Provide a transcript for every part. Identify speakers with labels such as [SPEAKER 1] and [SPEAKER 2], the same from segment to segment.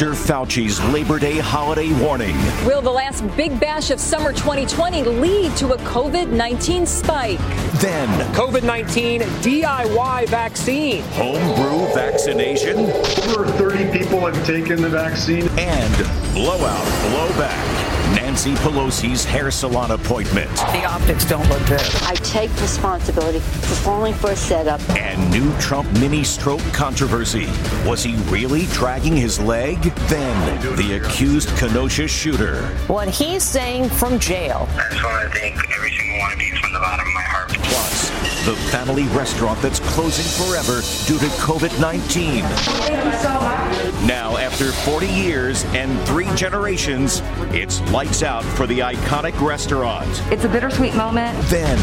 [SPEAKER 1] Dr. Fauci's Labor Day holiday warning.
[SPEAKER 2] Will the last big bash of summer 2020 lead to a COVID 19 spike?
[SPEAKER 1] Then,
[SPEAKER 3] COVID 19 DIY vaccine.
[SPEAKER 1] Homebrew vaccination.
[SPEAKER 4] Over 30 people have taken the vaccine.
[SPEAKER 1] And blowout blowback. Nancy Pelosi's hair salon appointment.
[SPEAKER 5] The optics don't look good.
[SPEAKER 6] I take responsibility for falling for a setup.
[SPEAKER 1] And new Trump mini stroke controversy. Was he really dragging his leg? Then, the accused Kenosha shooter.
[SPEAKER 7] What he's saying from jail.
[SPEAKER 8] I just want to thank every single one of you from the bottom of my heart.
[SPEAKER 1] Plus, the family restaurant that's closing forever due to COVID 19.
[SPEAKER 9] Thank you so much.
[SPEAKER 1] Now, after 40 years and three generations, it's lights out for the iconic restaurant.
[SPEAKER 9] It's a bittersweet moment.
[SPEAKER 1] Then,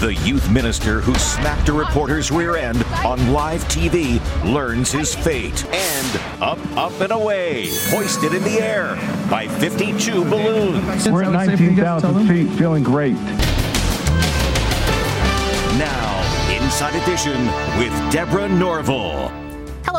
[SPEAKER 1] the youth minister who smacked a reporter's rear end on live TV learns his fate. And up, up, and away, hoisted in the air by 52 balloons.
[SPEAKER 10] We're at 19,000 feet, feeling great.
[SPEAKER 1] Now, Inside Edition with Deborah Norville.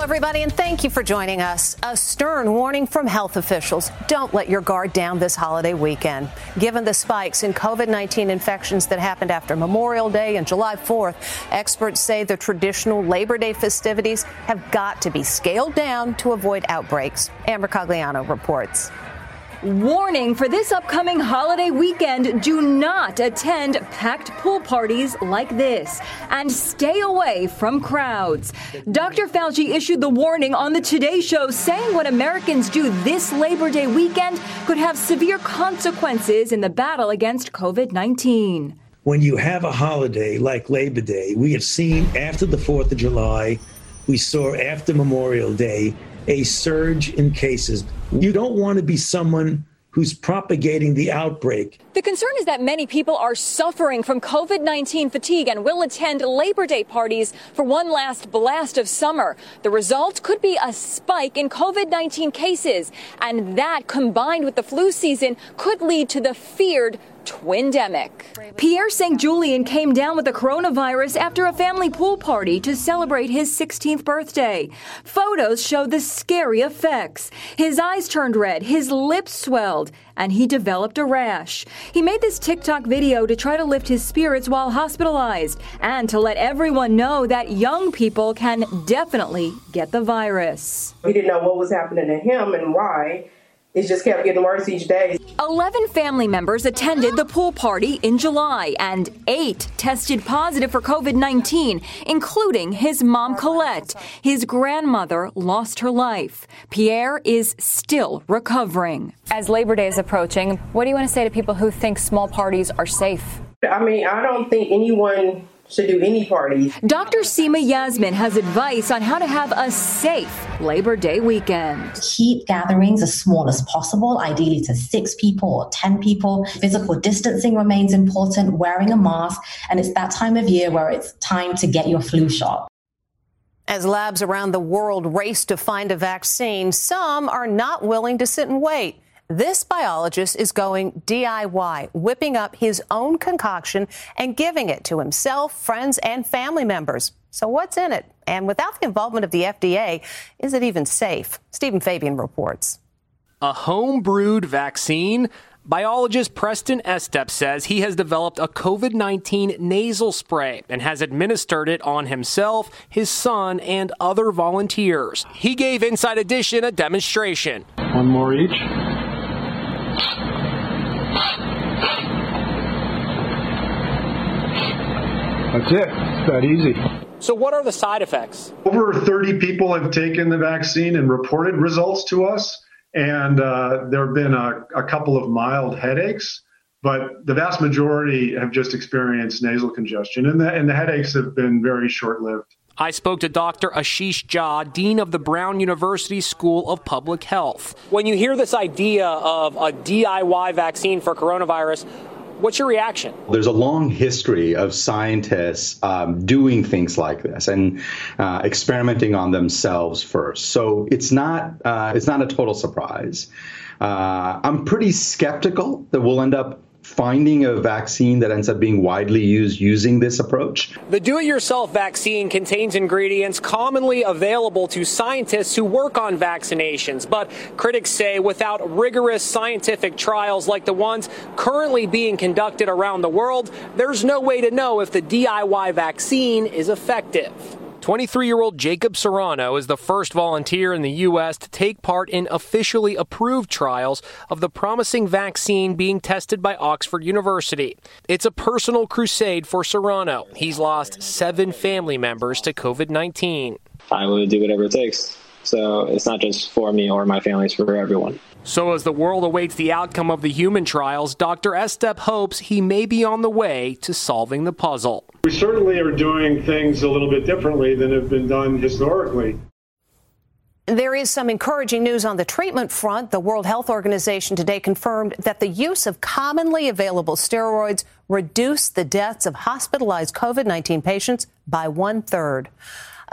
[SPEAKER 7] Hello, everybody, and thank you for joining us. A stern warning from health officials don't let your guard down this holiday weekend. Given the spikes in COVID 19 infections that happened after Memorial Day and July 4th, experts say the traditional Labor Day festivities have got to be scaled down to avoid outbreaks. Ann Mercogliano reports.
[SPEAKER 2] Warning for this upcoming holiday weekend do not attend packed pool parties like this and stay away from crowds. Dr. Fauci issued the warning on the Today Show saying what Americans do this Labor Day weekend could have severe consequences in the battle against COVID 19.
[SPEAKER 11] When you have a holiday like Labor Day, we have seen after the 4th of July, we saw after Memorial Day a surge in cases. You don't want to be someone who's propagating the outbreak.
[SPEAKER 2] The concern is that many people are suffering from COVID 19 fatigue and will attend Labor Day parties for one last blast of summer. The result could be a spike in COVID 19 cases, and that combined with the flu season could lead to the feared twindemic. Pierre St. Julian came down with the coronavirus after a family pool party to celebrate his 16th birthday. Photos show the scary effects. His eyes turned red, his lips swelled, and he developed a rash. He made this TikTok video to try to lift his spirits while hospitalized and to let everyone know that young people can definitely get the virus.
[SPEAKER 12] We didn't know what was happening to him and why it just kept getting worse each day.
[SPEAKER 2] 11 family members attended the pool party in July, and eight tested positive for COVID 19, including his mom, Colette. His grandmother lost her life. Pierre is still recovering.
[SPEAKER 13] As Labor Day is approaching, what do you want to say to people who think small parties are safe?
[SPEAKER 12] I mean, I don't think anyone should do any parties.
[SPEAKER 2] Dr. Seema Yasmin has advice on how to have a safe Labor Day weekend.
[SPEAKER 14] Keep gatherings as small as possible, ideally to six people or 10 people. Physical distancing remains important, wearing a mask, and it's that time of year where it's time to get your flu shot.
[SPEAKER 7] As labs around the world race to find a vaccine, some are not willing to sit and wait. This biologist is going DIY, whipping up his own concoction and giving it to himself, friends, and family members. So, what's in it? And without the involvement of the FDA, is it even safe? Stephen Fabian reports.
[SPEAKER 3] A home brewed vaccine? Biologist Preston Estep says he has developed a COVID 19 nasal spray and has administered it on himself, his son, and other volunteers. He gave Inside Edition a demonstration.
[SPEAKER 10] One more each. That's it. It's that easy.
[SPEAKER 3] So, what are the side effects?
[SPEAKER 4] Over 30 people have taken the vaccine and reported results to us, and uh, there have been a, a couple of mild headaches but the vast majority have just experienced nasal congestion, and the, and the headaches have been very short lived.
[SPEAKER 3] I spoke to Dr. Ashish Jha, Dean of the Brown University School of Public Health. When you hear this idea of a DIY vaccine for coronavirus, What's your reaction?
[SPEAKER 5] There's a long history of scientists um, doing things like this and uh, experimenting on themselves first. So it's not uh, it's not a total surprise. Uh, I'm pretty skeptical that we'll end up finding a vaccine that ends up being widely used using this approach.
[SPEAKER 3] The do it yourself vaccine contains ingredients commonly available to scientists who work on vaccinations, but critics say without rigorous scientific trials like the ones currently being conducted around the world, there's no way to know if the DIY vaccine is effective. 23 year old Jacob Serrano is the first volunteer in the U.S. to take part in officially approved trials of the promising vaccine being tested by Oxford University. It's a personal crusade for Serrano. He's lost seven family members to COVID 19.
[SPEAKER 15] I will do whatever it takes. So it's not just for me or my family, it's for everyone.
[SPEAKER 3] So, as the world awaits the outcome of the human trials, Dr. Estep hopes he may be on the way to solving the puzzle.
[SPEAKER 4] We certainly are doing things a little bit differently than have been done historically.
[SPEAKER 7] There is some encouraging news on the treatment front. The World Health Organization today confirmed that the use of commonly available steroids reduced the deaths of hospitalized COVID 19 patients by one third.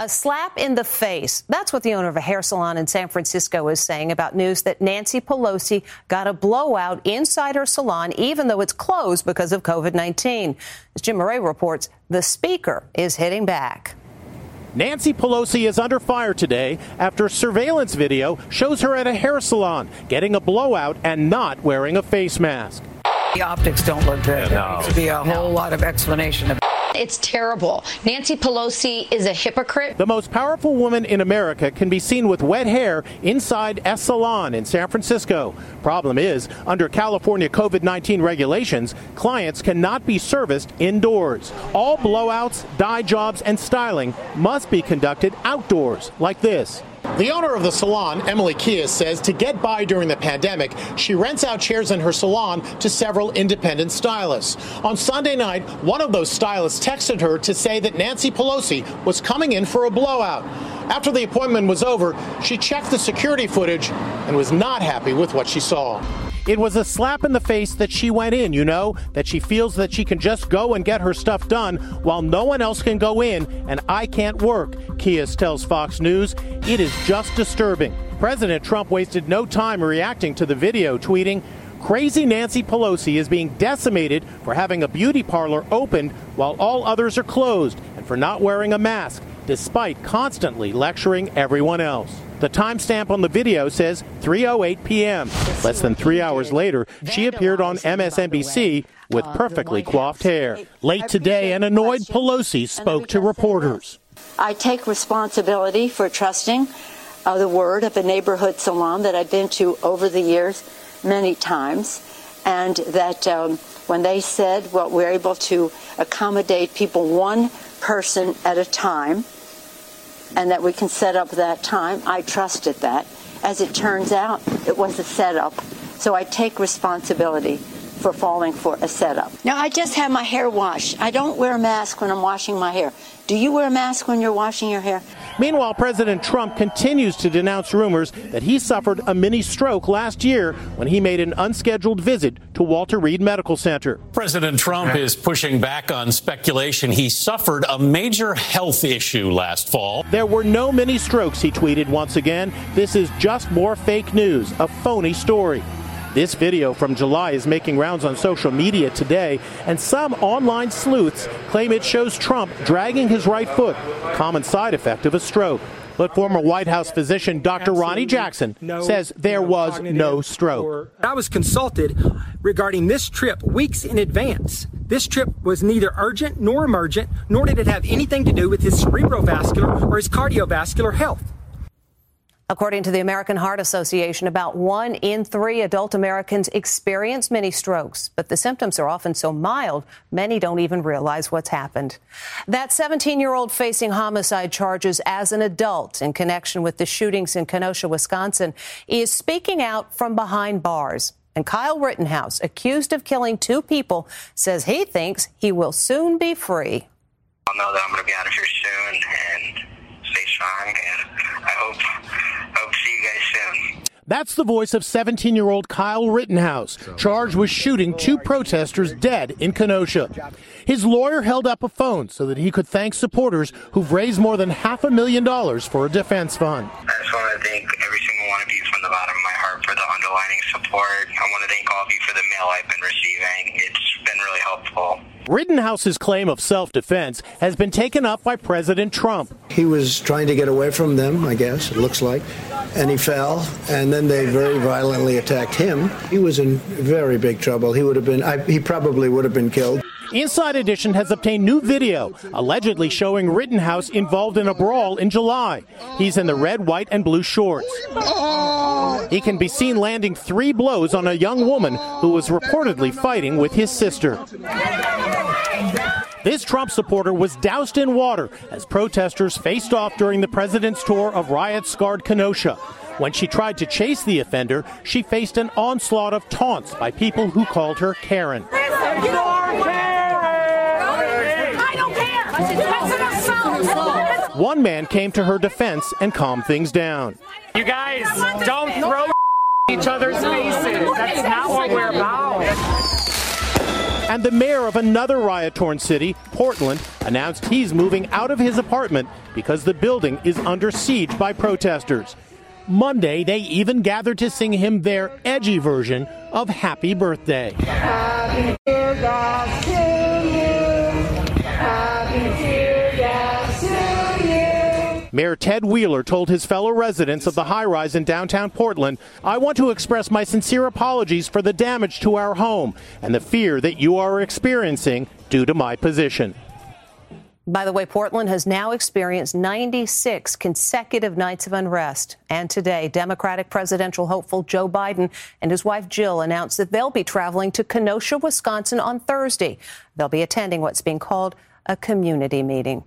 [SPEAKER 7] A slap in the face. That's what the owner of a hair salon in San Francisco is saying about news that Nancy Pelosi got a blowout inside her salon, even though it's closed because of COVID 19. As Jim Moret reports, the speaker is hitting back.
[SPEAKER 16] Nancy Pelosi is under fire today after surveillance video shows her at a hair salon getting a blowout and not wearing a face mask.
[SPEAKER 17] The optics don't look good.
[SPEAKER 16] Yeah, no.
[SPEAKER 17] There needs to be a whole lot of explanation. Of-
[SPEAKER 18] it's terrible. Nancy Pelosi is a hypocrite.
[SPEAKER 16] The most powerful woman in America can be seen with wet hair inside a salon in San Francisco. Problem is, under California COVID 19 regulations, clients cannot be serviced indoors. All blowouts, dye jobs, and styling must be conducted outdoors, like this. The owner of the salon, Emily Kious, says to get by during the pandemic, she rents out chairs in her salon to several independent stylists. On Sunday night, one of those stylists texted her to say that Nancy Pelosi was coming in for a blowout. After the appointment was over, she checked the security footage and was not happy with what she saw. It was a slap in the face that she went in, you know, that she feels that she can just go and get her stuff done while no one else can go in and I can't work, Kious tells Fox News. It is just disturbing. President Trump wasted no time reacting to the video, tweeting, Crazy Nancy Pelosi is being decimated for having a beauty parlor opened while all others are closed and for not wearing a mask, despite constantly lecturing everyone else. The timestamp on the video says 3:08 p.m. Less than 3 hours later, she appeared on MSNBC with perfectly coiffed hair. Late today, an annoyed Pelosi spoke to reporters.
[SPEAKER 6] I take responsibility for trusting uh, the word of a neighborhood salon that I've been to over the years many times, and that um, when they said, well, we're able to accommodate people one person at a time, and that we can set up that time. I trusted that. As it turns out, it was a setup. So I take responsibility for falling for a setup. Now, I just have my hair washed. I don't wear a mask when I'm washing my hair. Do you wear a mask when you're washing your hair?
[SPEAKER 16] Meanwhile, President Trump continues to denounce rumors that he suffered a mini stroke last year when he made an unscheduled visit to Walter Reed Medical Center.
[SPEAKER 19] President Trump is pushing back on speculation he suffered a major health issue last fall.
[SPEAKER 16] There were no mini strokes, he tweeted once again. This is just more fake news, a phony story. This video from July is making rounds on social media today, and some online sleuths claim it shows Trump dragging his right foot, common side effect of a stroke. But former White House physician Dr. Ronny Jackson
[SPEAKER 20] no,
[SPEAKER 16] says there
[SPEAKER 20] no
[SPEAKER 16] was no stroke.
[SPEAKER 20] I was consulted regarding this trip weeks in advance. This trip was neither urgent nor emergent, nor did it have anything to do with his cerebrovascular or his cardiovascular health.
[SPEAKER 7] According to the American Heart Association, about one in three adult Americans experience mini strokes, but the symptoms are often so mild, many don't even realize what's happened. That 17 year old facing homicide charges as an adult in connection with the shootings in Kenosha, Wisconsin, is speaking out from behind bars. And Kyle Rittenhouse, accused of killing two people, says he thinks he will soon be free.
[SPEAKER 8] I'll know that I'm going to be out of here soon and stay strong. And I hope, you guys soon.
[SPEAKER 16] That's the voice of 17 year old Kyle Rittenhouse, charged with shooting two protesters dead in Kenosha. His lawyer held up a phone so that he could thank supporters who've raised more than half a million dollars for a defense fund.
[SPEAKER 8] I just want to thank every single one of you from the bottom of my heart for the underlining support. I want to thank all of you for the mail I've been receiving. It's been really helpful.
[SPEAKER 16] Rittenhouse's claim of self defense has been taken up by President Trump.
[SPEAKER 21] He was trying to get away from them, I guess, it looks like, and he fell, and then they very violently attacked him. He was in very big trouble. He would have been, I, he probably would have been killed.
[SPEAKER 16] Inside Edition has obtained new video allegedly showing Rittenhouse involved in a brawl in July. He's in the red, white, and blue shorts. He can be seen landing three blows on a young woman who was reportedly fighting with his sister. This Trump supporter was doused in water as protesters faced off during the president's tour of riot scarred Kenosha. When she tried to chase the offender, she faced an onslaught of taunts by people who called her Karen. One man came to her defense and calmed things down.
[SPEAKER 20] You guys, don't throw each other's faces. That's not what we're about.
[SPEAKER 16] And the mayor of another riot torn city, Portland, announced he's moving out of his apartment because the building is under siege by protesters. Monday, they even gathered to sing him their edgy version of Happy Birthday.
[SPEAKER 22] Happy birthday
[SPEAKER 16] Mayor Ted Wheeler told his fellow residents of the high rise in downtown Portland, I want to express my sincere apologies for the damage to our home and the fear that you are experiencing due to my position.
[SPEAKER 7] By the way, Portland has now experienced 96 consecutive nights of unrest. And today, Democratic presidential hopeful Joe Biden and his wife Jill announced that they'll be traveling to Kenosha, Wisconsin on Thursday. They'll be attending what's being called a community meeting.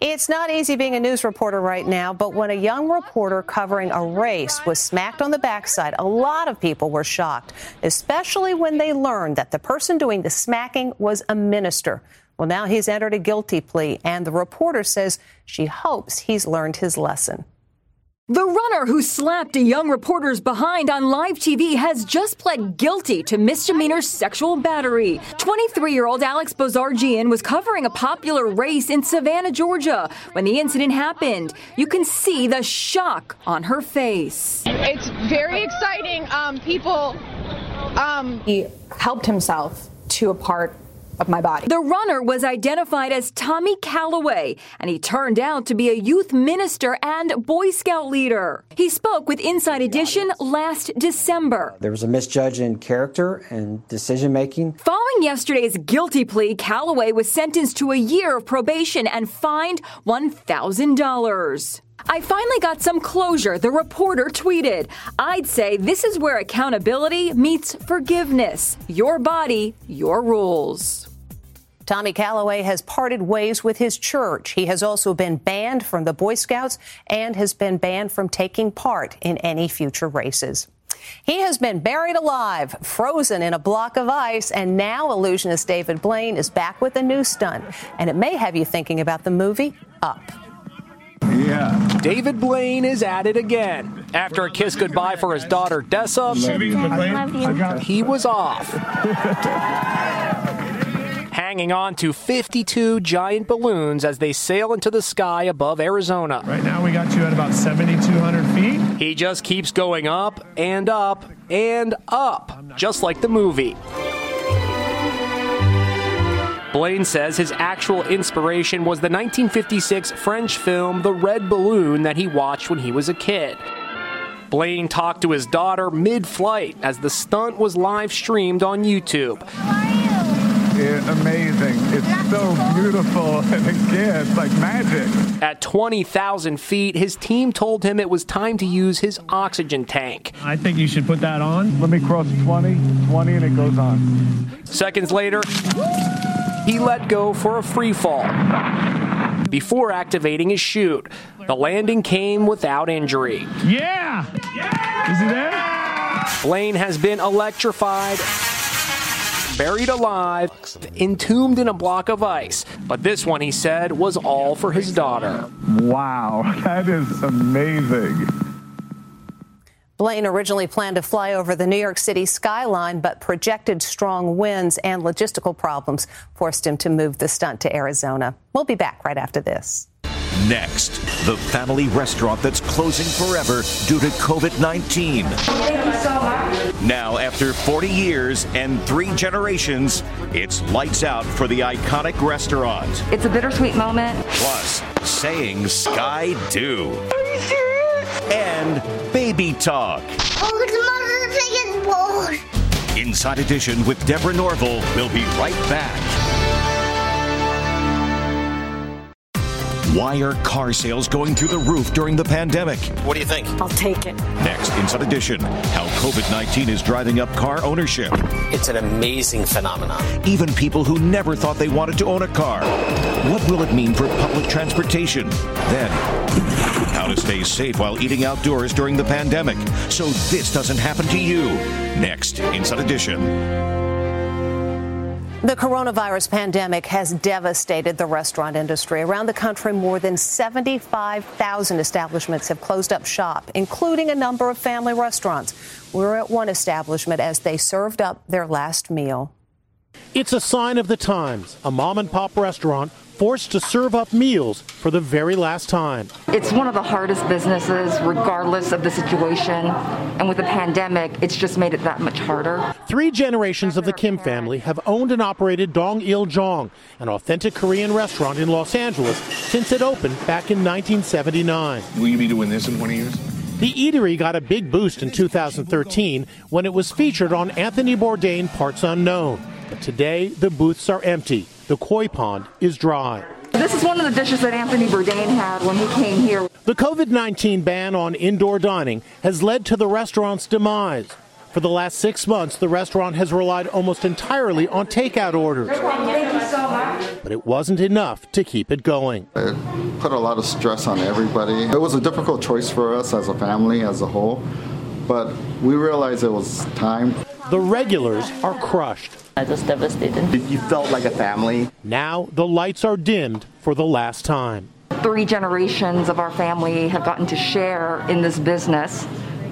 [SPEAKER 7] It's not easy being a news reporter right now, but when a young reporter covering a race was smacked on the backside, a lot of people were shocked, especially when they learned that the person doing the smacking was a minister. Well, now he's entered a guilty plea, and the reporter says she hopes he's learned his lesson.
[SPEAKER 2] The runner who slapped a young reporter's behind on live TV has just pled guilty to misdemeanor sexual battery. 23 year old Alex Bozarjian was covering a popular race in Savannah, Georgia, when the incident happened. You can see the shock on her face.
[SPEAKER 23] It's very exciting. Um, people. Um,
[SPEAKER 13] he helped himself to a part of my body.
[SPEAKER 2] The runner was identified as Tommy Callaway, and he turned out to be a youth minister and Boy Scout leader. He spoke with Inside Edition last December.
[SPEAKER 24] Uh, there was a misjudge in character and decision making.
[SPEAKER 2] Following yesterday's guilty plea, Callaway was sentenced to a year of probation and fined $1,000. I finally got some closure, the reporter tweeted. I'd say this is where accountability meets forgiveness. Your body, your rules.
[SPEAKER 7] Tommy Callaway has parted ways with his church. He has also been banned from the Boy Scouts and has been banned from taking part in any future races. He has been buried alive, frozen in a block of ice, and now illusionist David Blaine is back with a new stunt. And it may have you thinking about the movie Up.
[SPEAKER 3] Yeah. David Blaine is at it again. After a kiss goodbye for his daughter Dessa, he was off. Hanging on to 52 giant balloons as they sail into the sky above Arizona.
[SPEAKER 10] Right now, we got you at about 7,200 feet.
[SPEAKER 3] He just keeps going up and up and up, just like the movie. Blaine says his actual inspiration was the 1956 French film The Red Balloon that he watched when he was a kid. Blaine talked to his daughter mid flight as the stunt was live streamed on YouTube.
[SPEAKER 10] Yeah. it amazing. It's so beautiful. And again, it's like magic.
[SPEAKER 3] At 20,000 feet, his team told him it was time to use his oxygen tank.
[SPEAKER 10] I think you should put that on. Let me cross 20, 20, and it goes on.
[SPEAKER 3] Seconds later, he let go for a free fall before activating his chute. The landing came without injury.
[SPEAKER 10] Yeah! Is he there?
[SPEAKER 3] Blaine has been electrified, buried alive, entombed in a block of ice. But this one, he said, was all for his daughter.
[SPEAKER 10] Wow, that is amazing.
[SPEAKER 7] Blaine originally planned to fly over the New York City skyline, but projected strong winds and logistical problems forced him to move the stunt to Arizona. We'll be back right after this.
[SPEAKER 1] Next, the family restaurant that's closing forever due to COVID 19. Now, after 40 years and three generations, it's lights out for the iconic restaurant.
[SPEAKER 25] It's a bittersweet moment.
[SPEAKER 1] Plus, saying Sky Do. Are you serious? And baby talk. Oh, Inside Edition with Deborah Norville will be right back. Why are car sales going through the roof during the pandemic?
[SPEAKER 26] What do you think?
[SPEAKER 25] I'll take it.
[SPEAKER 1] Next, Inside Edition, how COVID 19 is driving up car ownership.
[SPEAKER 26] It's an amazing phenomenon.
[SPEAKER 1] Even people who never thought they wanted to own a car. What will it mean for public transportation? Then, how to stay safe while eating outdoors during the pandemic so this doesn't happen to you. Next, Inside Edition.
[SPEAKER 7] The coronavirus pandemic has devastated the restaurant industry. Around the country, more than 75,000 establishments have closed up shop, including a number of family restaurants. We were at one establishment as they served up their last meal.
[SPEAKER 16] It's a sign of the times. A mom and pop restaurant forced to serve up meals for the very last time.
[SPEAKER 25] It's one of the hardest businesses, regardless of the situation. And with the pandemic, it's just made it that much harder.
[SPEAKER 16] Three generations of the Kim family have owned and operated Dong Il Jang, an authentic Korean restaurant in Los Angeles, since it opened back in 1979.
[SPEAKER 27] Will you be doing this in 20 years?
[SPEAKER 16] The eatery got a big boost in 2013 when it was featured on Anthony Bourdain Parts Unknown. But today, the booths are empty. The koi pond is dry.
[SPEAKER 25] This is one of the dishes that Anthony Bourdain had when he came here.
[SPEAKER 16] The COVID 19 ban on indoor dining has led to the restaurant's demise. For the last six months, the restaurant has relied almost entirely on takeout orders.
[SPEAKER 25] Thank you so much.
[SPEAKER 16] But it wasn't enough to keep it going.
[SPEAKER 21] It put a lot of stress on everybody. It was a difficult choice for us as a family as a whole, but we realized it was time.
[SPEAKER 16] The regulars are crushed.
[SPEAKER 28] I was devastated.
[SPEAKER 5] You felt like a family.
[SPEAKER 16] Now the lights are dimmed for the last time.
[SPEAKER 25] Three generations of our family have gotten to share in this business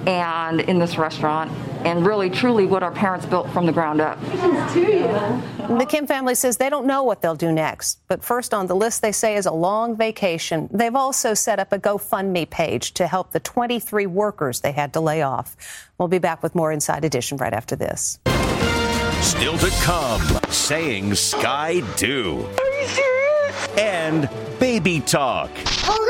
[SPEAKER 25] and in this restaurant and really truly what our parents built from the ground up.
[SPEAKER 7] The Kim family says they don't know what they'll do next. But first on the list, they say, is a long vacation. They've also set up a GoFundMe page to help the 23 workers they had to lay off. We'll be back with more Inside Edition right after this.
[SPEAKER 1] Still to come, saying Sky Do.
[SPEAKER 29] Are you serious?
[SPEAKER 1] And baby talk.
[SPEAKER 7] Oh,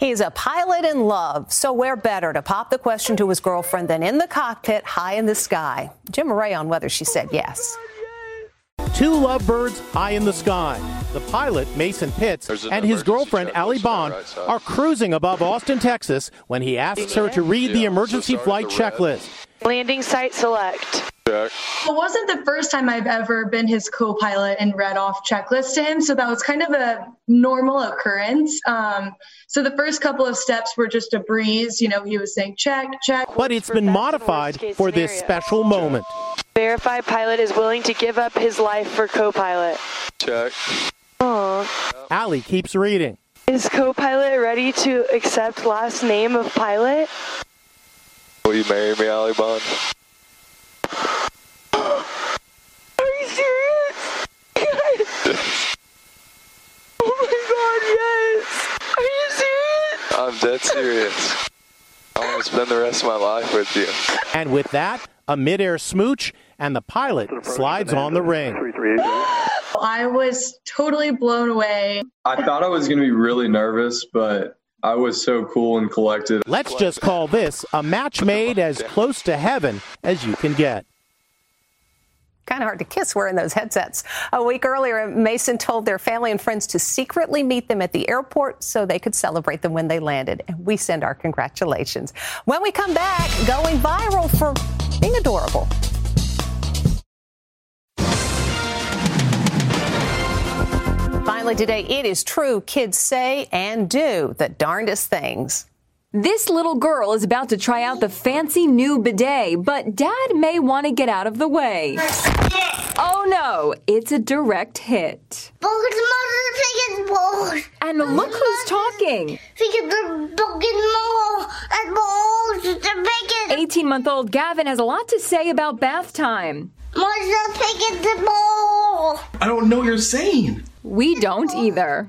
[SPEAKER 7] He's a pilot in love, so where better to pop the question to his girlfriend than in the cockpit high in the sky? Jim Murray on whether she said yes.
[SPEAKER 16] Two lovebirds high in the sky. The pilot, Mason Pitts, and his girlfriend, Ali Bond, are cruising above Austin, Texas, when he asks her to read the emergency flight checklist.
[SPEAKER 30] Landing site select.
[SPEAKER 4] It wasn't the first time I've ever been his co pilot and read off checklists to him. So that was kind of a normal occurrence. Um, so the first couple of steps were just a breeze. You know, he was saying check, check.
[SPEAKER 16] But it's been modified for this special moment.
[SPEAKER 30] Verified pilot is willing to give up his life for co pilot.
[SPEAKER 27] Check.
[SPEAKER 30] Aw.
[SPEAKER 16] Ali keeps reading.
[SPEAKER 30] Is co pilot ready to accept last name of pilot?
[SPEAKER 27] Will you marry me, Allie Bond?
[SPEAKER 29] Are you serious? Yes. Oh my god, yes! Are you serious?
[SPEAKER 27] I'm dead serious. I want to spend the rest of my life with you.
[SPEAKER 16] And with that, a midair smooch, and the pilot slides on the ring.
[SPEAKER 4] I was totally blown away.
[SPEAKER 15] I thought I was going to be really nervous, but
[SPEAKER 27] I was so cool and collected.
[SPEAKER 16] Let's just call this a match made as close to heaven as you can get.
[SPEAKER 7] Kind of hard to kiss wearing those headsets. A week earlier, Mason told their family and friends to secretly meet them at the airport so they could celebrate them when they landed. And we send our congratulations. When we come back, going viral for being adorable. Finally, today, it is true kids say and do the darndest things.
[SPEAKER 2] This little girl is about to try out the fancy new bidet, but dad may want to get out of the way. Oh no, it's a direct hit. And look who's talking. 18 month old Gavin has a lot to say about bath time.
[SPEAKER 31] I don't know what you're saying.
[SPEAKER 2] We don't either.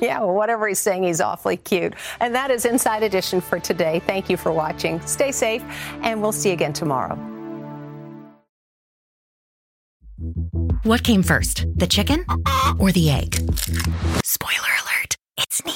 [SPEAKER 7] yeah, well, whatever he's saying, he's awfully cute. And that is Inside Edition for today. Thank you for watching. Stay safe, and we'll see you again tomorrow.
[SPEAKER 26] What came first, the chicken or the egg? Spoiler alert, it's neither.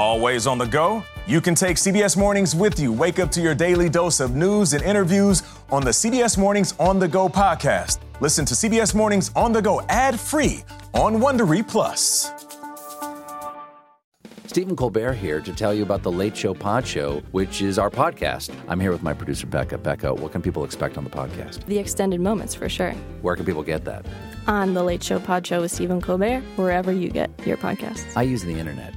[SPEAKER 32] Always on the go? You can take CBS Mornings with you. Wake up to your daily dose of news and interviews on the CBS Mornings On the Go podcast. Listen to CBS Mornings On the Go ad free on Wondery Plus.
[SPEAKER 33] Stephen Colbert here to tell you about the Late Show Pod Show, which is our podcast. I'm here with my producer, Becca. Becca, what can people expect on the podcast?
[SPEAKER 34] The extended moments, for sure.
[SPEAKER 33] Where can people get that?
[SPEAKER 34] On the Late Show Pod Show with Stephen Colbert, wherever you get your podcasts.
[SPEAKER 33] I use the internet.